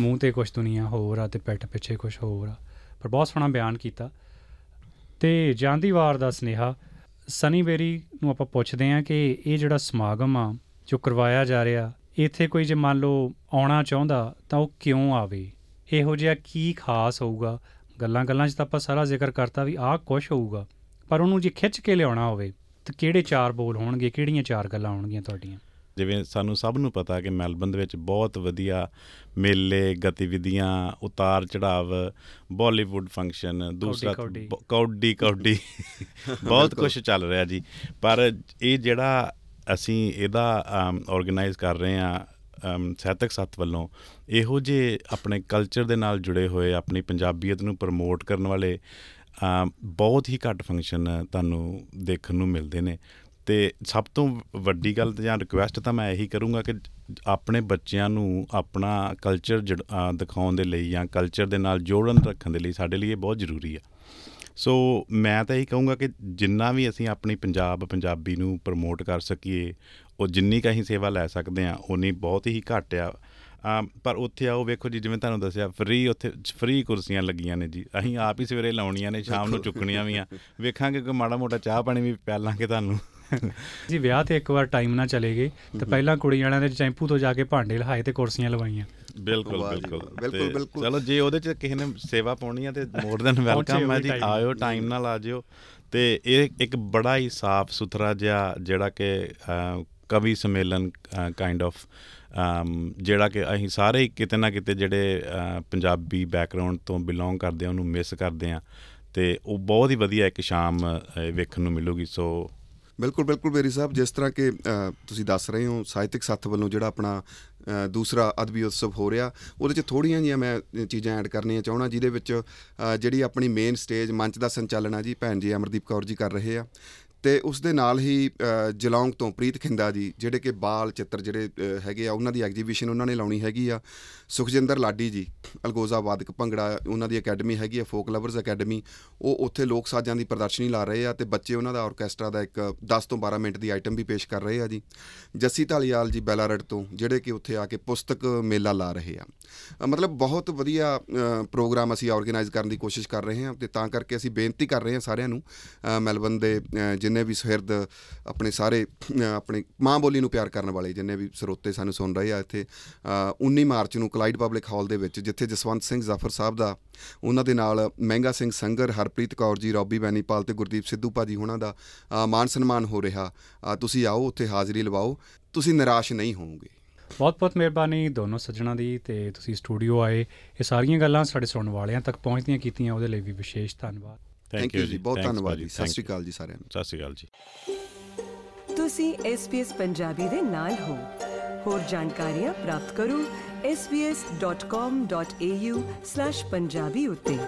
ਮੂੰਹ ਤੇ ਕੁਛ ਦੁਨੀਆ ਹੋਰ ਆ ਤੇ ਪਿੱਠ ਪਿੱਛੇ ਕੁਛ ਹੋਰ ਆ। ਪਰ ਬਹੁਤ ਸੋਹਣਾ ਬਿਆਨ ਕੀਤਾ। ਤੇ ਜਾਂਦੀਵਾਰ ਦਾ ਸਨੇਹਾ ਸਨੀ ਬੇਰੀ ਨੂੰ ਆਪਾਂ ਪੁੱਛਦੇ ਹਾਂ ਕਿ ਇਹ ਜਿਹੜਾ ਸਮਾਗਮ ਆ ਜੋ ਕਰਵਾਇਆ ਜਾ ਰਿਹਾ ਇੱਥੇ ਕੋਈ ਜੇ ਮੰਨ ਲਓ ਆਉਣਾ ਚਾਹੁੰਦਾ ਤਾਂ ਉਹ ਕਿਉਂ ਆਵੇ? ਇਹੋ ਜਿਹਾ ਕੀ ਖਾਸ ਹੋਊਗਾ? ਗੱਲਾਂ ਗੱਲਾਂ 'ਚ ਤਾਂ ਆਪਾਂ ਸਾਰਾ ਜ਼ਿਕਰ ਕਰਤਾ ਵੀ ਆਹ ਕੁਛ ਹੋਊਗਾ। ਪਰ ਉਹਨੂੰ ਜੇ ਖਿੱਚ ਕੇ ਲਿਆਉਣਾ ਹੋਵੇ ਤਾਂ ਕਿਹੜੇ ਚਾਰ ਬੋਲ ਹੋਣਗੇ ਕਿਹੜੀਆਂ ਚਾਰ ਗੱਲਾਂ ਹੋਣਗੀਆਂ ਤੁਹਾਡੀਆਂ? ਜਿਵੇਂ ਸਾਨੂੰ ਸਭ ਨੂੰ ਪਤਾ ਕਿ ਮੈਲਬਨ ਦੇ ਵਿੱਚ ਬਹੁਤ ਵਧੀਆ ਮੇਲੇ ਗਤੀਵਿਧੀਆਂ ਉਤਾਰ ਚੜਾਵ ਬਾਲੀਵੁੱਡ ਫੰਕਸ਼ਨ ਦੂਸਰਾ ਕੌਡੀ ਕੌਡੀ। ਬਹੁਤ ਕੁਝ ਚੱਲ ਰਿਹਾ ਜੀ। ਪਰ ਇਹ ਜਿਹੜਾ ਅਸੀਂ ਇਹਦਾ ਆਰਗੇਨਾਈਜ਼ ਕਰ ਰਹੇ ਆ ਸਾਹਿਤਕ ਸੱਤ ਵੱਲੋਂ ਇਹੋ ਜਿਹੇ ਆਪਣੇ ਕਲਚਰ ਦੇ ਨਾਲ ਜੁੜੇ ਹੋਏ ਆਪਣੀ ਪੰਜਾਬੀਅਤ ਨੂੰ ਪ੍ਰਮੋਟ ਕਰਨ ਵਾਲੇ ਅਮ, ਬਹੁਤ ਹੀ ਘੱਟ ਫੰਕਸ਼ਨ ਤੁਹਾਨੂੰ ਦੇਖਣ ਨੂੰ ਮਿਲਦੇ ਨੇ। ਤੇ ਸਭ ਤੋਂ ਵੱਡੀ ਗੱਲ ਤੇ ਜਾਂ ਰਿਕੁਐਸਟ ਤਾਂ ਮੈਂ ਇਹੀ ਕਰੂੰਗਾ ਕਿ ਆਪਣੇ ਬੱਚਿਆਂ ਨੂੰ ਆਪਣਾ ਕਲਚਰ ਦਿਖਾਉਣ ਦੇ ਲਈ ਜਾਂ ਕਲਚਰ ਦੇ ਨਾਲ ਜੋੜਨ ਰੱਖਣ ਦੇ ਲਈ ਸਾਡੇ ਲਈ ਇਹ ਬਹੁਤ ਜ਼ਰੂਰੀ ਆ। ਸੋ ਮੈਂ ਤਾਂ ਇਹੀ ਕਹੂੰਗਾ ਕਿ ਜਿੰਨਾ ਵੀ ਅਸੀਂ ਆਪਣੀ ਪੰਜਾਬ ਪੰਜਾਬੀ ਨੂੰ ਪ੍ਰਮੋਟ ਕਰ ਸਕੀਏ ਉਹ ਜਿੰਨੀ ਕੁ ਅਸੀਂ ਸੇਵਾ ਲੈ ਸਕਦੇ ਆ ਉਨੀ ਬਹੁਤ ਹੀ ਘੱਟ ਆ। ਪਰ ਉੱਥੇ ਆਓ ਵੇਖੋ ਜੀ ਜਿਵੇਂ ਤੁਹਾਨੂੰ ਦੱਸਿਆ ਫ੍ਰੀ ਉੱਥੇ ਫ੍ਰੀ ਕੁਰਸੀਆਂ ਲੱਗੀਆਂ ਨੇ ਜੀ। ਅਸੀਂ ਆਪ ਹੀ ਸਵੇਰੇ ਲਾਉਣੀਆਂ ਨੇ ਸ਼ਾਮ ਨੂੰ ਚੁੱਕਣੀਆਂ ਵੀ ਆ। ਵੇਖਾਂਗੇ ਕੋਈ ਮਾੜਾ ਮੋਟਾ ਚਾਹ ਪਾਣੀ ਵੀ ਪਿਆਲਾਂਗੇ ਤੁਹਾਨੂੰ। ਜੀ ਵਿਆਹ ਤੇ ਇੱਕ ਵਾਰ ਟਾਈਮ ਨਾਲ ਚਲੇ ਗਏ ਤੇ ਪਹਿਲਾਂ ਕੁੜੀ ਵਾਲਿਆਂ ਦੇ ਚੈਂਪੂ ਤੋਂ ਜਾ ਕੇ ਭਾਂਡੇ ਲਹਾਏ ਤੇ ਕੁਰਸੀਆਂ ਲਵਾਈਆਂ। ਬਿਲਕੁਲ ਬਿਲਕੁਲ। ਬਿਲਕੁਲ, ਬਿਲਕੁਲ। ਚਲੋ ਜੇ ਉਹਦੇ ਚ ਕਿਸੇ ਨੇ ਸੇਵਾ ਪਾਉਣੀ ਆ ਤੇ ਮੋਰ ਦੈਨ ਵੈਲਕਮ ਹੈ ਜੀ। ਆਇਓ ਟਾਈਮ ਨਾਲ ਆ ਜਿਓ। ਤੇ ਇਹ ਇੱਕ ਬੜਾ ਹੀ ਸਾਫ਼ ਸੁਥਰਾ ਜਿਹਾ ਜਿਹੜਾ ਕਿ ਕਵੀ ਸੰਮੇਲਨ ਕਾਈਂਡ ਆਫ ਜਿਹੜਾ ਕਿ ਅਸੀਂ ਸਾਰੇ ਹੀ ਕਿਤੇ ਨਾ ਕਿਤੇ ਜਿਹੜੇ ਅਹ, ਪੰਜਾਬੀ ਬੈਕਗ੍ਰਾਉਂਡ ਤੋਂ ਬਿਲੋਂਗ ਕਰਦੇ ਆ ਉਹਨੂੰ ਮਿਸ ਕਰਦੇ ਆ ਤੇ ਉਹ ਬਹੁਤ ਹੀ ਵਧੀਆ ਇੱਕ ਸ਼ਾਮ ਅਹ, ਵੇਖਣ ਨੂੰ ਮਿਲੂਗੀ ਸੋ ਬਿਲਕੁਲ ਬਿਲਕੁਲ ਬੇਰੀ ਸਾਹਿਬ ਜਿਸ ਤਰ੍ਹਾਂ ਕਿ ਅ, ਤੁਸੀਂ ਦੱਸ ਰਹੇ ਹੋ ਸਾਹਿਤਿਕ ਸੱਥ ਵੱਲੋਂ ਜਿਹੜਾ ਆਪਣਾ ਅ, ਦੂਸਰਾ ਅਦਬੀ ਉਤਸਵ ਹੋ ਰਿਹਾ ਉਹਦੇ 'ਚ ਥੋੜੀਆਂ ਜੀਆਂ ਮੈਂ ਚੀਜ਼ਾਂ ਐਡ ਕਰਨੀਆਂ ਚਾਹਣਾ ਜਿਹਦੇ ਵਿੱਚ ਅ, ਜਿਹੜੀ ਆਪਣੀ ਮੇਨ ਸਟੇਜ ਮੰਚ ਦਾ ਸੰਚਾਲਨ ਆ ਜੀ ਭੈਣ ਜੀ ਅਮਰਦੀਪ ਕੌਰ ਜੀ ਕਰ ਰਹੇ ਆ ਤੇ ਉਸ ਦੇ ਨਾਲ ਹੀ ਅ, ਜਲੌਂਗ ਤੋਂ ਪ੍ਰੀਤ ਖਿੰਦਾ ਜੀ ਜਿਹੜੇ ਕਿ ਬਾਲ ਚਿੱਤਰ ਜਿਹੜੇ ਅ, ਹੈਗੇ ਆ ਉਹਨਾਂ ਦੀ ਐਗਜੀਬਿਸ਼ਨ ਉਹਨਾਂ ਨੇ ਲਾਉਣੀ ਹੈਗੀ ਆ। ਸੁਖਜਿੰਦਰ ਲਾਡੀ ਜੀ ਅਲਗੋਜ਼ਾ ਵਾਦਕ ਭੰਗੜਾ ਉਹਨਾਂ ਦੀ ਅਕੈਡਮੀ ਹੈਗੀ ਆ ਫੋਕ ਲਵਰਸ ਅਕੈਡਮੀ। ਉਹ ਉੱਥੇ ਲੋਕ ਸਾਜ਼ਾਂ ਦੀ ਪ੍ਰਦਰਸ਼ਨੀ ਲਾ ਰਹੇ ਆ ਤੇ ਬੱਚੇ ਉਹਨਾਂ ਦਾ ਆਰਕੈਸਟਰਾ ਦਾ ਇੱਕ 10 ਤੋਂ 12 ਮਿੰਟ ਦੀ ਆਈਟਮ ਵੀ ਪੇਸ਼ ਕਰ ਰਹੇ ਆ ਜੀ। ਜੱਸੀ ਢਾਲੀਵਾਲ ਜੀ ਬੈਲਾਰਡ ਤੋਂ ਜਿਹੜੇ ਕਿ ਉੱਥੇ ਆ ਕੇ ਪੁਸਤਕ ਮੇਲਾ ਲਾ ਰਹੇ ਆ। ਅ, ਮਤਲਬ ਬਹੁਤ ਵਧੀਆ ਅ, ਪ੍ਰੋਗਰਾਮ ਅਸੀਂ ਆਰਗੇਨਾਈਜ਼ ਕਰਨ ਦੀ ਕੋਸ਼ਿਸ਼ ਕਰ ਰਹੇ ਹਾਂ ਤੇ ਤਾਂ ਕਰਕੇ ਅਸੀਂ ਬੇਨਤੀ ਕਰ ਰਹੇ ਹਾਂ ਸਾਰਿਆਂ ਨੂੰ ਅ, ਮੈਲਬਨ ਦੇ ਅ, ਜਿੰਨੇ ਵੀ ਸੁਹਿਰਦ ਆਪਣੇ ਸਾਰੇ ਅ, ਆਪਣੀ ਮਾਂ ਬੋਲੀ ਨੂੰ ਪਿਆਰ ਕਰਨ ਵਾਲੇ ਜਿੰਨੇ ਵੀ ਸਰੋਤੇ ਸਾਨੂੰ ਸੁਣ ਰਹੇ ਆ ਇੱਥੇ ਅ, 19 ਮਾਰਚ ਨੂੰ ਕਲਾਈਡ ਪਬਲਿਕ ਹਾਲ ਦੇ ਵਿੱਚ ਜਿੱਥੇ ਜਸਵੰਤ ਸਿੰਘ ਜ਼ਾਫਰ ਸਾਹਿਬ ਦਾ ਉਹਨਾਂ ਦੇ ਨਾਲ ਮਹਿੰਗਾ ਸਿੰਘ ਸੰਗਰ ਹਰਪ੍ਰੀਤ ਕੌਰ ਜੀ ਰੌਬੀ ਬੈਨੀਪਾਲ ਤੇ ਗੁਰਦੀਪ ਸਿੱਧੂ ਭਾਜੀ ਉਹਨਾਂ ਦਾ ਅ, ਮਾਨ ਸਨਮਾਨ ਹੋ ਰਿਹਾ। ਅ, ਤੁਸੀਂ ਆਓ ਉੱਥੇ ਹਾਜ਼ਰੀ ਲਵਾਓ। ਤੁਸੀਂ ਨਿਰਾਸ਼ ਨਹੀਂ ਹੋਵੋਗੇ। ਬਹੁਤ ਬਹੁਤ ਮਿਹਰਬਾਨੀ ਦੋਨੋਂ ਸੱਜਣਾ ਦੀ ਤੇ ਤੁਸੀਂ ਸਟੂਡੀਓ ਆਏ। ਇਹ ਸਾਰੀਆਂ ਗੱਲਾਂ ਸਾਡੇ ਸੁਣਨ ਵਾਲਿਆਂ ਤੱਕ ਪਹੁੰਚਦੀਆਂ ਕੀਤੀਆਂ ਉਹਦੇ ਲਈ ਵੀ ਵਿਸ਼ੇਸ਼ ਧੰਨਵਾਦ। ਥੈਂਕ ਯੂ ਜੀ ਬਹੁਤ ਧੰਨਵਾਦ ਜੀ। ਸਤਿ ਸ਼੍ਰੀ. ਅਕਾਲ ਜੀ ਸਾਰਿਆਂ ਨੂੰ। ਸਤਿ ਸ਼੍ਰੀ ਅਕਾਲ ਜੀ ਤੁਸੀਂ SBS ਪੰਜਾਬੀ ਦੇ ਨਾਲ ਹੋ। ਹੋਰ ਜਾਣਕਾਰੀਆਂ ਪ੍ਰਾਪਤ ਕਰੋ sbs.com.au/punjabi ਉੱਤੇ।